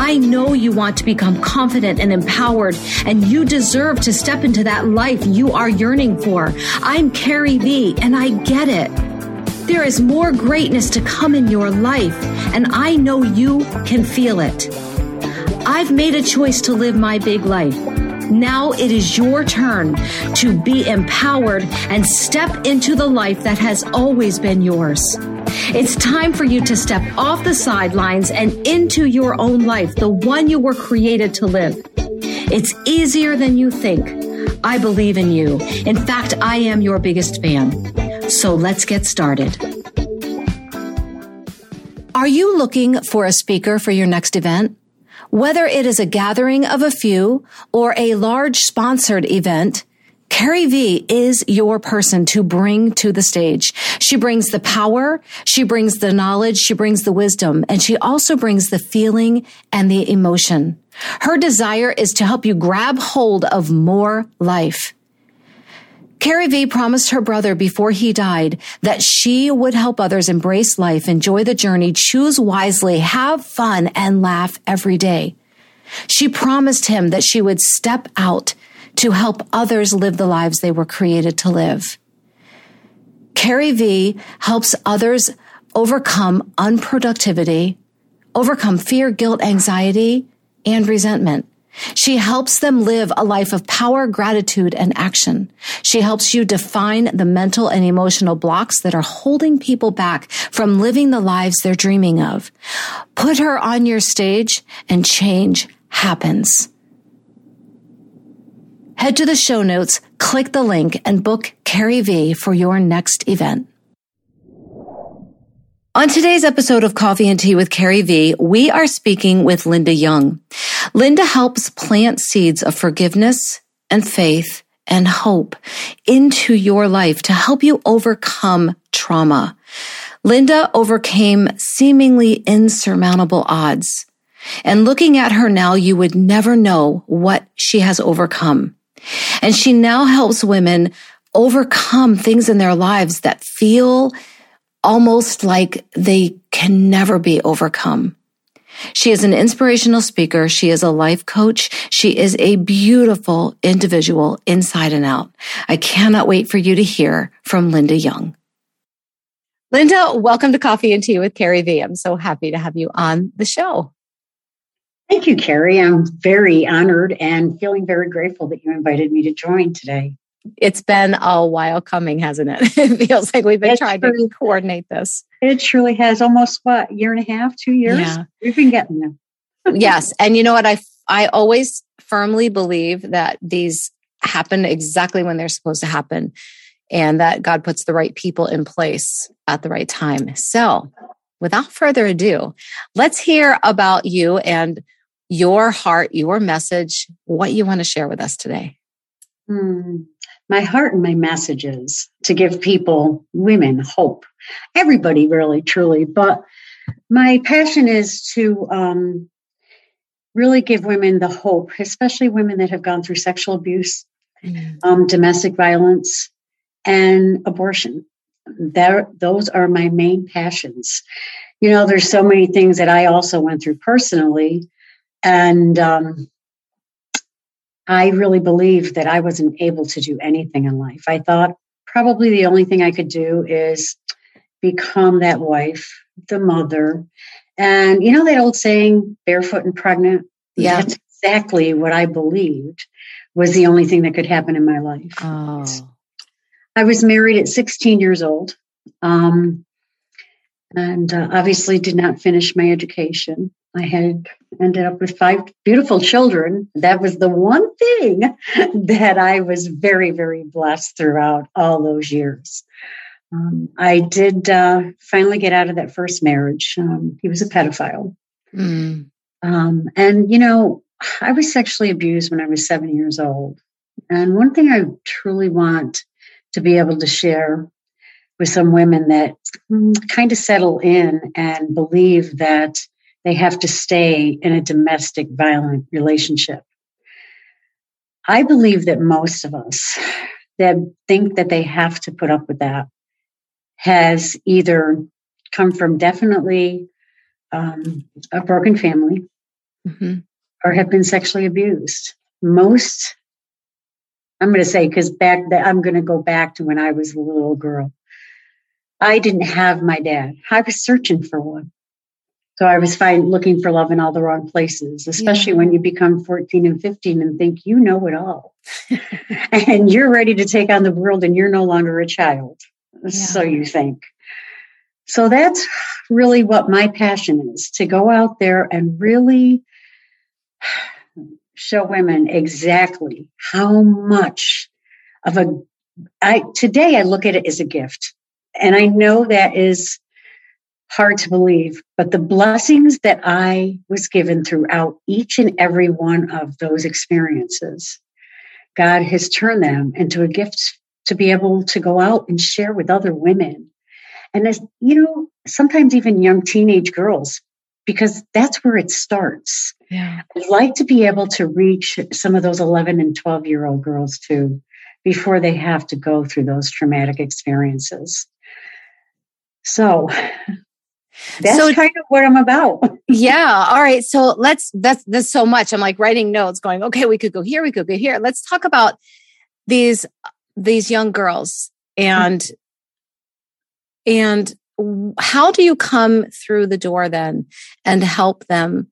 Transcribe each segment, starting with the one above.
I know you want to become confident and empowered, and you deserve to step into that life you are yearning for. I'm Carrie V, and I get it. There is more greatness to come in your life, and I know you can feel it. I've made a choice to live my big life. Now it is your turn to be empowered and step into the life that has always been yours. It's time for you to step off the sidelines and into your own life, the one you were created to live. It's easier than you think. I believe in you. In fact, I am your biggest fan. So let's get started. Are you looking for a speaker for your next event? Whether it is a gathering of a few or a large sponsored event, Carrie V is your person to bring to the stage. She brings the power, she brings the knowledge, she brings the wisdom, and she also brings the feeling and the emotion. Her desire is to help you grab hold of more life. Carrie V promised her brother before he died that she would help others embrace life, enjoy the journey, choose wisely, have fun, and laugh every day. She promised him that she would step out to help others live the lives they were created to live. Carrie V helps others overcome unproductivity, overcome fear, guilt, anxiety, and resentment. She helps them live a life of power, gratitude, and action. She helps you define the mental and emotional blocks that are holding people back from living the lives they're dreaming of. Put her on your stage and change happens. Head to the show notes, click the link, and book Carrie V for your next event. On today's episode of Coffee and Tea with Carrie V, we are speaking with Linda Young. Linda helps plant seeds of forgiveness and faith and hope into your life to help you overcome trauma. Linda overcame seemingly insurmountable odds. And looking at her now, you would never know what she has overcome. And she now helps women overcome things in their lives that feel almost like they can never be overcome. She is an inspirational speaker. She is a life coach. She is a beautiful individual inside and out. I cannot wait for you to hear from Linda Young. Linda, welcome to Coffee and Tea with Carrie V. I'm so happy to have you on the show. Thank you, Carrie. I'm very honored and feeling very grateful that you invited me to join today. It's been a while coming, hasn't it? it feels like we've been trying to coordinate this. It surely has almost what, year and a half, two years? Yeah. We've been getting them. yes. And you know what? I, I always firmly believe that these happen exactly when they're supposed to happen and that God puts the right people in place at the right time. So without further ado, let's hear about you and your heart, your message, what you want to share with us today. Hmm. My heart and my messages to give people, women, hope. Everybody, really, truly. But my passion is to um, really give women the hope, especially women that have gone through sexual abuse, mm-hmm. um, domestic violence, and abortion. There, those are my main passions. You know, there's so many things that I also went through personally and um, I really believed that I wasn't able to do anything in life. I thought probably the only thing I could do is become that wife, the mother. And you know that old saying, barefoot and pregnant? Yeah. That's exactly what I believed was the only thing that could happen in my life. Oh. I was married at 16 years old. Um, and uh, obviously did not finish my education. I had ended up with five beautiful children. That was the one thing that I was very, very blessed throughout all those years. Um, I did uh, finally get out of that first marriage. Um, he was a pedophile. Mm. Um, and, you know, I was sexually abused when I was seven years old. And one thing I truly want to be able to share with some women that mm, kind of settle in and believe that they have to stay in a domestic violent relationship. I believe that most of us that think that they have to put up with that has either come from definitely um, a broken family mm-hmm. or have been sexually abused. Most, I'm going to say, because back that I'm going to go back to when I was a little girl. I didn't have my dad. I was searching for one. So I was fine looking for love in all the wrong places, especially yeah. when you become 14 and 15 and think you know it all. and you're ready to take on the world and you're no longer a child. Yeah. So you think. So that's really what my passion is to go out there and really show women exactly how much of a I today I look at it as a gift. And I know that is hard to believe, but the blessings that I was given throughout each and every one of those experiences, God has turned them into a gift to be able to go out and share with other women. And as you know, sometimes even young teenage girls, because that's where it starts. Yeah. I'd like to be able to reach some of those 11 and 12 year old girls too before they have to go through those traumatic experiences. So that's so, kind of what I'm about. yeah. All right. So let's, that's, that's so much. I'm like writing notes going, okay, we could go here. We could go here. Let's talk about these, these young girls and, and how do you come through the door then and help them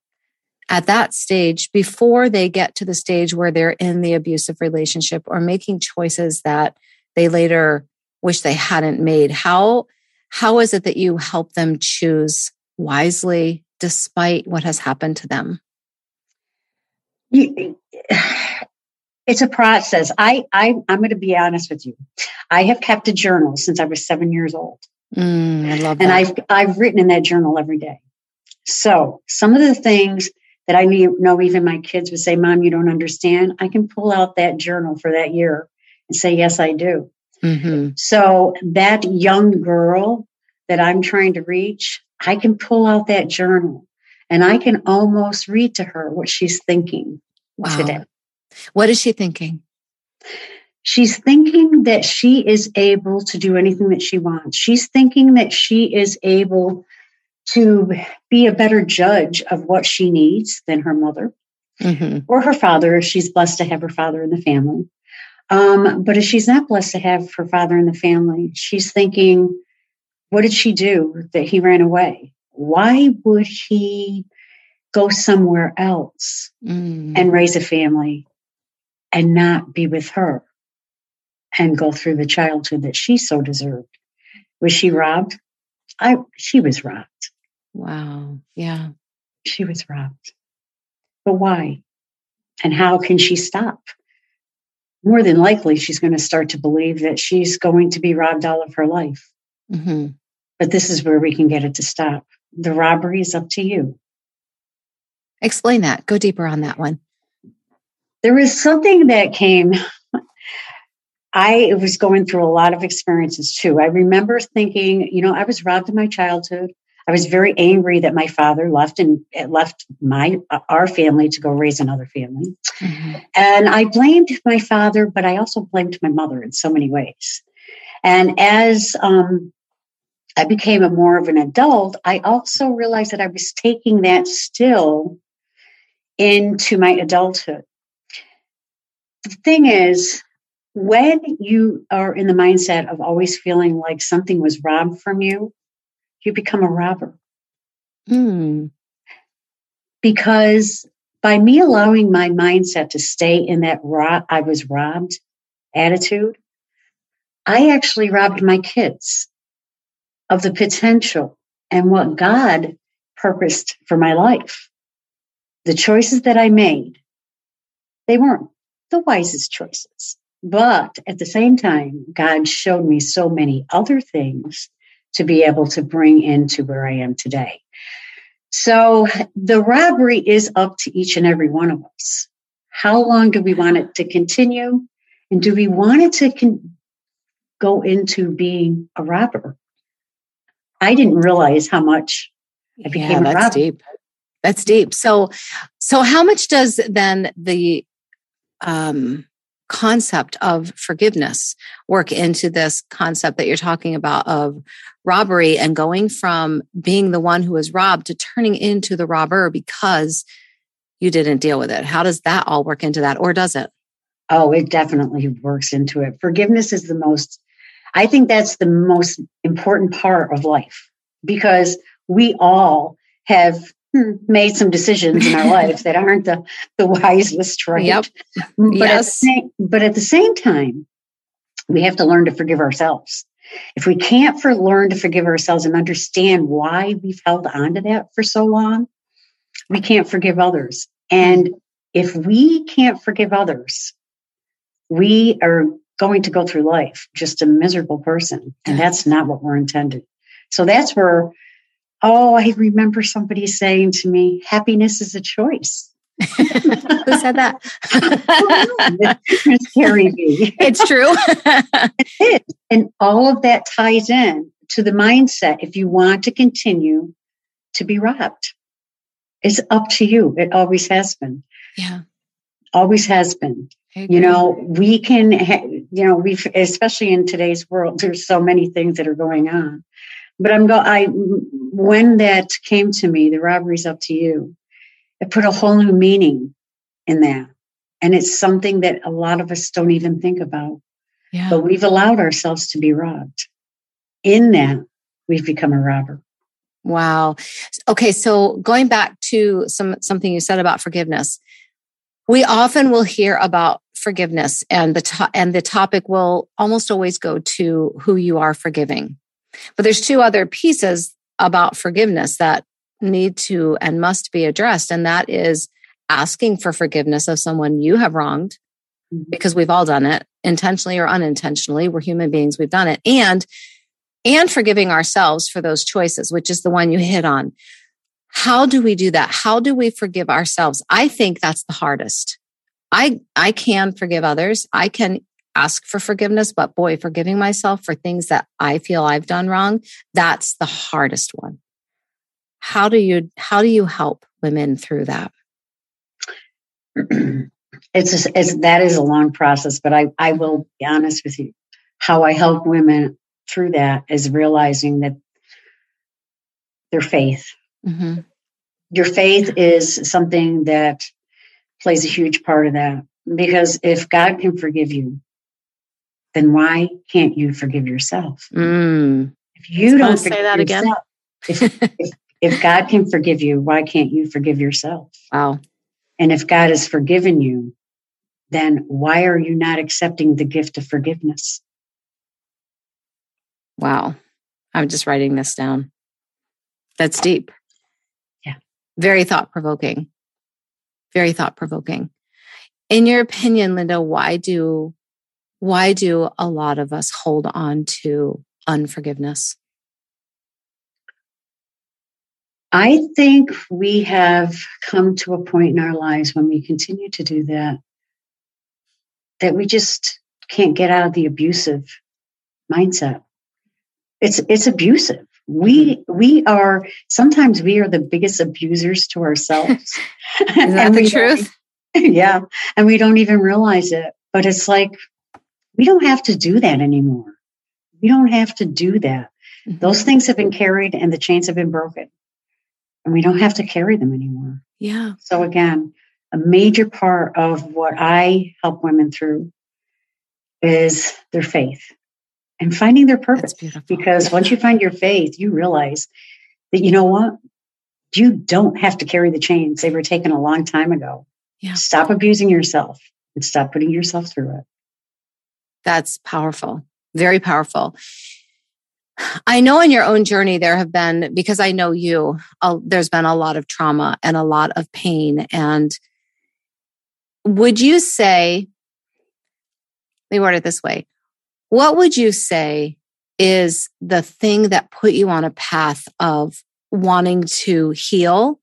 at that stage before they get to the stage where they're in the abusive relationship or making choices that they later wish they hadn't made? How, how is it that you help them choose wisely despite what has happened to them? it's a process. I, I I'm going to be honest with you. I have kept a journal since I was seven years old. Mm, I love that. And I've I've written in that journal every day. So some of the things that I know even my kids would say, Mom, you don't understand. I can pull out that journal for that year and say, Yes, I do. Mm-hmm. So that young girl that I'm trying to reach, I can pull out that journal and I can almost read to her what she's thinking wow. today. What is she thinking? She's thinking that she is able to do anything that she wants. She's thinking that she is able to be a better judge of what she needs than her mother mm-hmm. or her father if she's blessed to have her father in the family. Um, but if she's not blessed to have her father in the family, she's thinking, what did she do that he ran away? Why would he go somewhere else mm. and raise a family and not be with her and go through the childhood that she so deserved? Was she robbed? I she was robbed. Wow. Yeah. She was robbed. But why? And how can she stop? More than likely she's going to start to believe that she's going to be robbed all of her life. Mm-hmm. But this is where we can get it to stop. The robbery is up to you. Explain that. Go deeper on that one. There was something that came. I was going through a lot of experiences too. I remember thinking, you know, I was robbed in my childhood. I was very angry that my father left and left my our family to go raise another family. Mm-hmm. And I blamed my father, but I also blamed my mother in so many ways. And as um, I became a more of an adult, I also realized that I was taking that still into my adulthood. The thing is, when you are in the mindset of always feeling like something was robbed from you, you become a robber. Mm. Because by me allowing my mindset to stay in that ro- I was robbed attitude, I actually robbed my kids of the potential and what God purposed for my life. The choices that I made, they weren't the wisest choices. But at the same time, God showed me so many other things to be able to bring into where I am today. So the robbery is up to each and every one of us. How long do we want it to continue? And do we want it to con- go into being a robber? I didn't realize how much I became yeah, a that's robber. deep. That's deep. So, so how much does then the um, concept of forgiveness work into this concept that you're talking about of robbery and going from being the one who was robbed to turning into the robber because you didn't deal with it? How does that all work into that, or does it? Oh, it definitely works into it. Forgiveness is the most, I think that's the most important part of life because we all have Hmm. made some decisions in our life that aren't the, the wisest, right? Yep. Mm, but, Yes. at the same, but at the same time, we have to learn to forgive ourselves. If we can't for learn to forgive ourselves and understand why we've held on to that for so long, we can't forgive others. And if we can't forgive others, we are going to go through life just a miserable person. And that's not what we're intended. So that's where, oh, I remember somebody saying to me, happiness is a choice. Who said that? Miss Carrie it's true. it. And all of that ties in to the mindset if you want to continue to be robbed. It's up to you. It always has been. yeah. Always has been. You know, we can, ha- you know, we've, especially in today's world, there's so many things that are going on. But I'm go, I, when that came to me, the robbery's up to you, it put a whole new meaning in that. And it's something that a lot of us don't even think about. yeah. but we've allowed ourselves to be robbed. In that, we've become a robber. Wow. Okay, so going back to some something you said about forgiveness. We often will hear about forgiveness and the to- and the topic will almost always go to who you are forgiving. But there's two other pieces about forgiveness that need to and must be addressed. And that is asking for forgiveness of someone you have wronged Mhm. because we've all done it intentionally or unintentionally. We're human beings we've done it. And and forgiving ourselves for those choices which is the one you hit on. How do we do that? How do we forgive ourselves? I think that's the hardest. I i can forgive others. I can ask for forgiveness but boy forgiving myself for things that i feel i've done wrong that's the hardest one how do you how do you help women through that it's, just, it's that is a long process, but I, I will be honest with you. How I help women through that is realizing that their faith, mm-hmm. your faith is something that plays a huge part of that. Because if God can forgive you, then why can't you forgive yourself? mm. If you don't say that again. if, if, if God can forgive you, why can't you forgive yourself? wow And if God has forgiven you, then why are you not accepting the gift of forgiveness? Wow. I'm just writing this down. That's deep. Yeah. Very thought provoking. Very thought provoking. In your opinion, Linda, why do why do a lot of us hold on to unforgiveness? I think we have come to a point in our lives when we continue to do that, that we just can't get out of the abusive mindset. It's it's abusive. Mm-hmm. We we are sometimes we are the biggest abusers to ourselves. Is that the truth? yeah. And we don't even realize it. But it's like, we don't have to do that anymore. We don't have to do that. Mhm. Those things have been carried and the chains have been broken. And we don't have to carry them anymore. Yeah. So, again, a major part of what I help women through is their faith and finding their purpose. Because once you find your faith, you realize that, you know what? You don't have to carry the chains. They were taken a long time ago. Yeah. Stop abusing yourself and stop putting yourself through it. That's powerful. Very powerful. I know in your own journey, there have been, because I know you, there's been a lot of trauma and a lot of pain. And would you say, let me word it this way what would you say is the thing that put you on a path of wanting to heal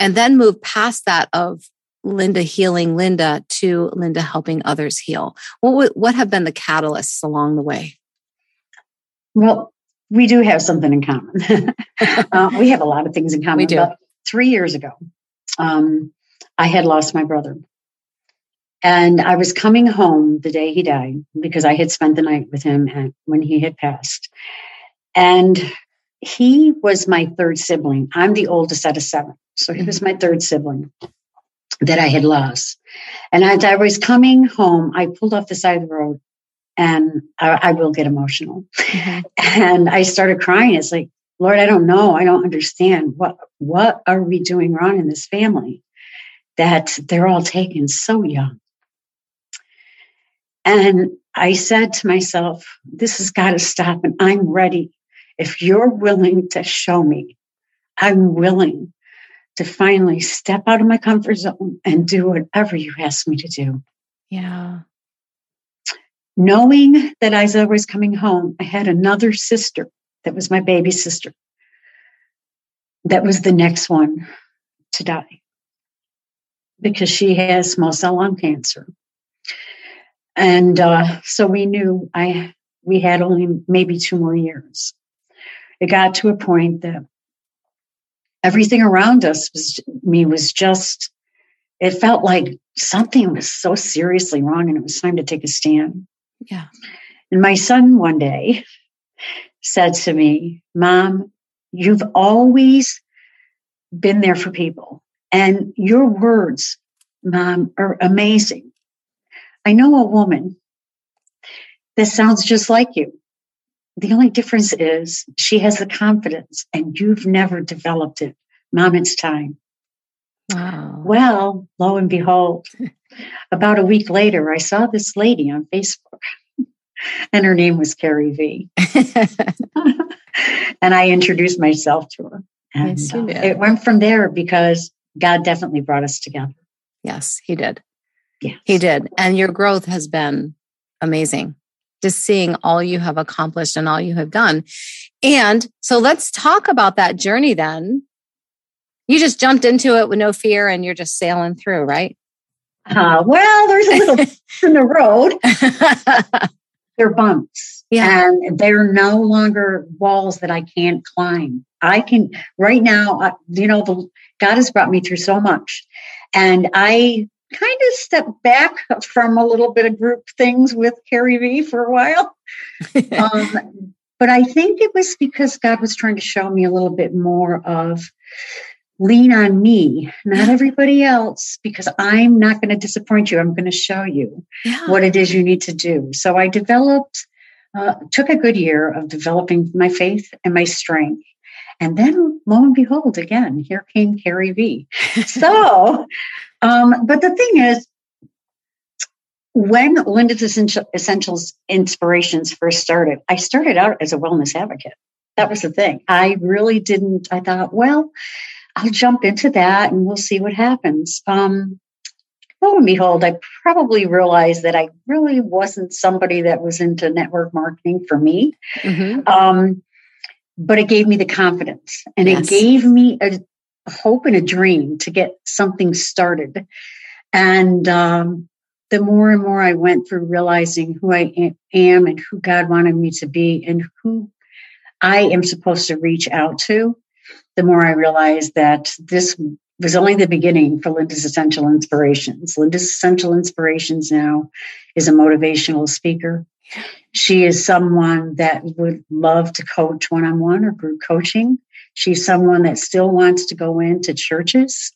and then move past that of Linda healing Linda to Linda helping others heal? What what have been the catalysts along the way? Well, we do have something in common. uh, we have a lot of things in common. We do. But three years ago, um, I had lost my brother. And I was coming home the day he died because I had spent the night with him at, when he had passed. And he was my third sibling. I'm the oldest out of seven. So he was my third sibling that I had lost. And as I was coming home, I pulled off the side of the road and I, I will get emotional. Mhm. And I started crying. It's like, Lord, I don't know. I don't understand. What what are we doing wrong in this family? That they're all taken so young. And I said to myself, this has got to stop, and I'm ready. If you're willing to show me, I'm willing to finally step out of my comfort zone and do whatever you ask me to do. Yeah. Knowing that as I was coming home, I had another sister that was my baby sister. That was the next one to die because she has small cell lung cancer. And uh, so we knew I we had only maybe two more years. It got to a point that everything around us was me was just it felt like something was so seriously wrong and it was time to take a stand. Yeah. And my son one day said to me, Mom, you've always been there for people. And your words, Mom, are amazing. I know a woman that sounds just like you. The only difference is she has the confidence and you've never developed it. Mom, it's time. Wow. Well, lo and behold, about a week later, I saw this lady on Facebook, and her name was Carrie V. and I introduced myself to her. And uh, it went from there because God definitely brought us together. yes, he did. Yes. He did. And your growth has been amazing. Just seeing all you have accomplished and all you have done. And so let's talk about that journey then. You just jumped into it with no fear and you're just sailing through, right? Uh, well, there's a little in the road. They're bumps. Yeah. And they're no longer walls that I can't climb. I can, right now, uh, you know, the, God has brought me through so much. And I kind of stepped back from a little bit of group things with Carrie V for a while. um, but I think it was because God was trying to show me a little bit more of lean on me, not everybody else, because I'm not going to disappoint you. I'm going to show you yeah. what it is you need to do. So I developed, uh, took a good year of developing my faith and my strength. And then lo and behold, again, here came Carrie V. So, um, but the thing is, when Linda's Essential- Essentials Inspirations first started, I started out as a wellness advocate. That was the thing. I really didn't, I thought, well, I'll jump into that and we'll see what happens. Um, lo and behold, I probably realized that I really wasn't somebody that was into network marketing for me. Mhm. Um, but it gave me the confidence and Yes. it gave me a hope and a dream to get something started. And um, the more and more I went through realizing who I am and who God wanted me to be and who I am supposed to reach out to, the more I realized that this was only the beginning for Linda's Essential Inspirations. Linda's Essential Inspirations now is a motivational speaker. She is someone that would love to coach one on one or group coaching. She's someone that still wants to go into churches.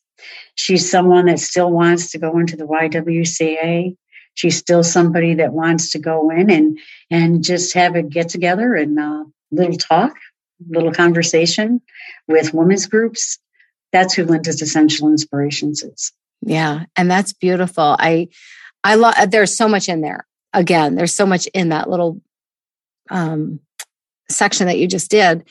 She's someone that still wants to go into the YWCA. She's still somebody that wants to go in and and just have a get together and a little talk, little conversation with women's groups. That's who Linda's Essential Inspirations is. Yeah, and that's beautiful. I I love there's so much in there. Again, there's so much in that little um section that you just did.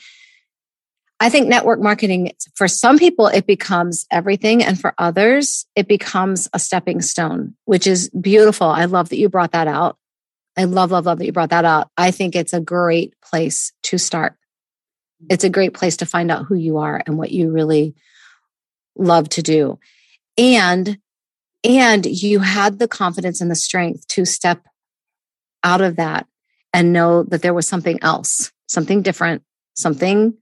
I think network marketing for some people it becomes everything and for others it becomes a stepping stone, which is beautiful. I love that you brought that out. I love love love that you brought that out. I think it's a great place to start. It's a great place to find out who you are and what you really love to do. And And you had the confidence and the strength to step out of that and know that there was something else, something different, something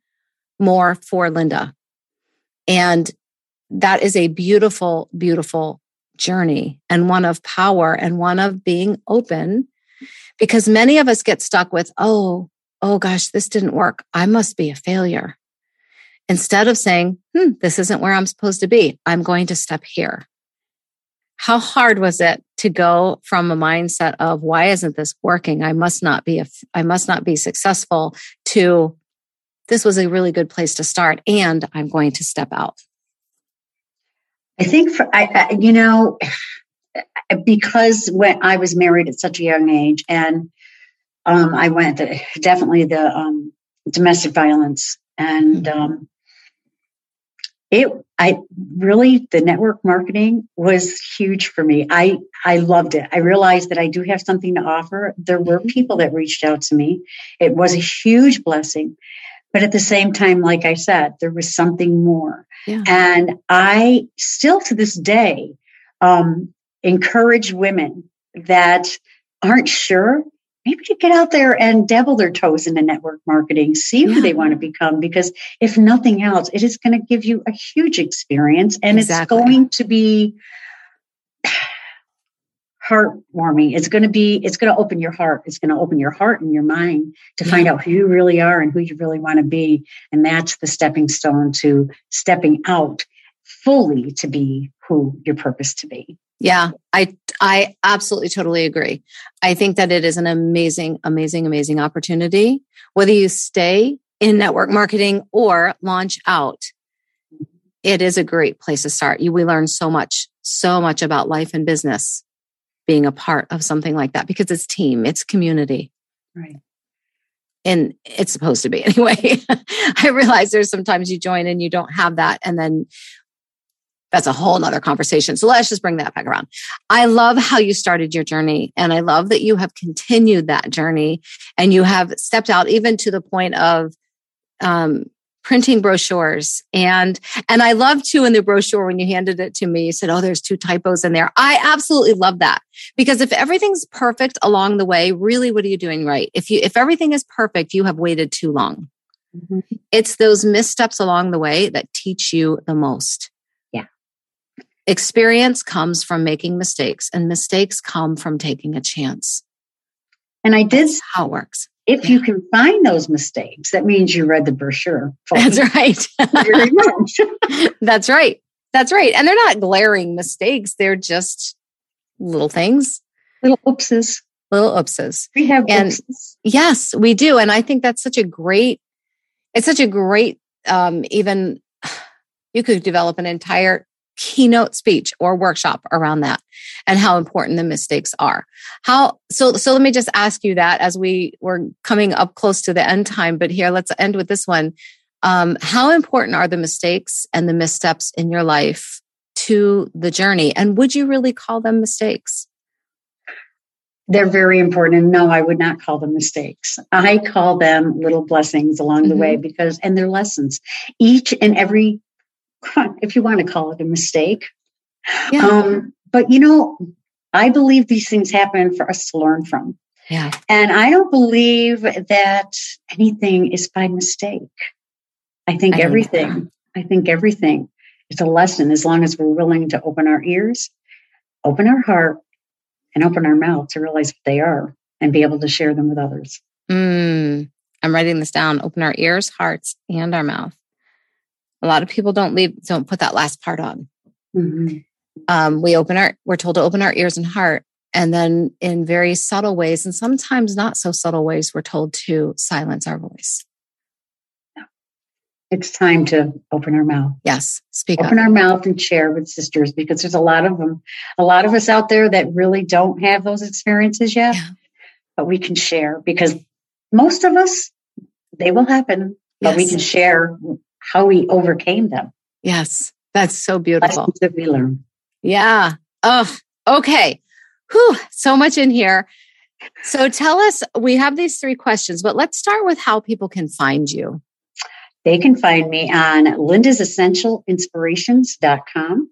more for Linda. And that is a beautiful, beautiful journey and one of power and one of being open because many of us get stuck with, oh, oh gosh, this didn't work. I must be a failure. Instead of saying, hmm, this isn't where I'm supposed to be. I'm going to step here. How hard was it to go from a mindset of why isn't this working? I must not be a, I must not be successful to this was a really good place to start and I'm going to step out. I think for, I, I you know, because when I was married at such a young age and um, I went to, definitely the um, domestic violence and mm-hmm. um, it I really the network marketing was huge for me. I I loved it. I realized that I do have something to offer. There were mm-hmm. people that reached out to me. It was a huge blessing. But at the same time, like I said, there was something more. Yeah. And I still to this day um, encourage women that aren't sure maybe to get out there and dabble their toes into network marketing, see who yeah. they want to become. Because if nothing else, it is going to give you a huge experience and exactly. it's going to be heartwarming. It's going to be, it's going to open your heart. It's going to open your heart and your mind to yeah. find out who you really are and who you really want to be. And that's the stepping stone to stepping out fully to be who your purpose to be. Yeah, I I absolutely totally agree. I think that it is an amazing amazing amazing opportunity whether you stay in network marketing or launch out. It is a great place to start. You we learn so much so much about life and business being a part of something like that because it's team, it's community. Right. And it's supposed to be anyway. I realize there's sometimes you join and you don't have that. And then that's a whole nother conversation. So let's just bring that back around. I love how you started your journey and I love that you have continued that journey and you have stepped out even to the point of, um, printing brochures and and i love too in the brochure when you handed it to me you said oh there's two typos in there i absolutely love that because if everything's perfect along the way really what are you doing right if you if everything is perfect you have waited too long mm-hmm. it's those missteps along the way that teach you the most Experience comes from making mistakes, and mistakes come from taking a chance. And I did That's how it works. If yeah. you can find those mistakes, that means you read the brochure. That's right. That's right. That's right. And they're not glaring mistakes, they're just little things. Little oopses. Little oopses. We have and oopses. Yes, we do. And I think that's such a great, it's such a great, um, even you could develop an entire keynote speech or workshop around that and how important the mistakes are. How so so let me just ask you that as we were coming up close to the end time, but here let's end with this one. Um, how important are the mistakes and the missteps in your life to the journey? And would you really call them mistakes? They're very important. And no, I would not call them mistakes. I call them little blessings along mm-hmm. the way because, and they're lessons. Each and every if you want to call it a mistake. Yeah. Um, but you know, I believe these things happen for us to learn from. Yeah. And I don't believe that anything is by mistake. I think I everything, I think everything is a lesson as long as we're willing to open our ears, open our heart, and open our mouth to realize what they are and be able to share them with others. Mm, I'm writing this down. Open our ears, hearts, and our mouth. A lot of people don't leave, don't put that last part on. Mm-hmm. Um, we open our, we're told to open our ears and heart. And then in very subtle ways, and sometimes not so subtle ways, we're told to silence our voice. It's time to open our mouth. Yes, speak open up. our mouth and share with sisters because there's a lot of them, a lot of us out there that really don't have those experiences yet, yeah. but we can share because most of us, they will happen, but yes. we can share how we overcame them. Yes, that's so beautiful. Lessons that we learn. Yeah. Oh, okay. Whew, so much in here. So tell us, we have these three questions, but let's start with how people can find you. They can find me on lindasessentialinspirations.com.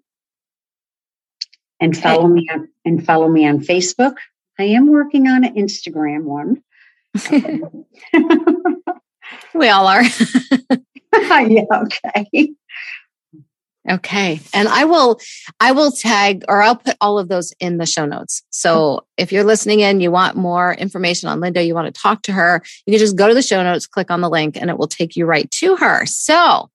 and follow me on and follow me on Facebook. I am working on an Instagram one. we all are. yeah, okay. Okay. And I will I will tag or I'll put all of those in the show notes. So if you're listening in, you want more information on Linda, you want to talk to her, you can just go to the show notes, click on the link, and it will take you right to her. So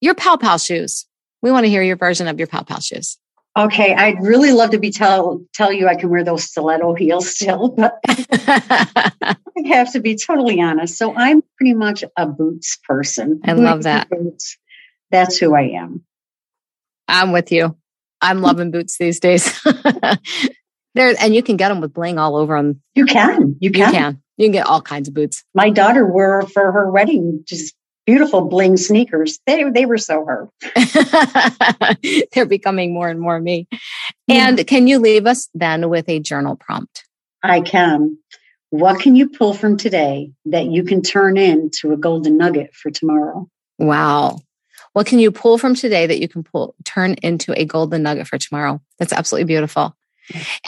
your Pow Pow shoes. We want to hear your version of your Pow Pow shoes. Okay, I'd really love to be tell tell you I can wear those stiletto heels still, but I have to be totally honest. So I'm pretty much a boots person. I love that. Boots. That's who I am. I'm with you. I'm hmm. loving boots these days. there, and you can get them with bling all over them. You can. You can. You can. You can get all kinds of boots. My daughter wore for her wedding just beautiful bling sneakers. They they were so her. They're becoming more and more me. Hmm. And can you leave us then with a journal prompt? I can. What can you pull from today that you can turn into a golden nugget for tomorrow? Wow. What can you pull from today that you can pull turn into a golden nugget for tomorrow? That's absolutely beautiful.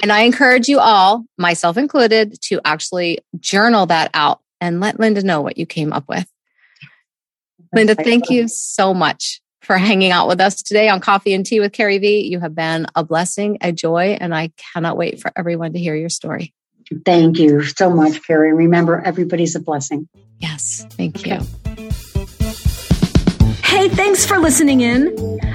And I encourage you all, myself included, to actually journal that out and let Linda know what you came up with. Linda, thank you so much for hanging out with us today on Coffee and Tea with Carrie V. You have been a blessing, a joy, and I cannot wait for everyone to hear your story. Thank you so much, Carrie. Remember, everybody's a blessing. Yes, thank you. Hey, thanks for listening in.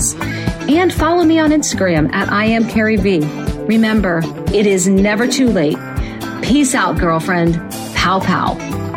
friends. And follow me on Instagram at I am Carrie V. Remember, it is never too late. Peace out, girlfriend. Pow pow.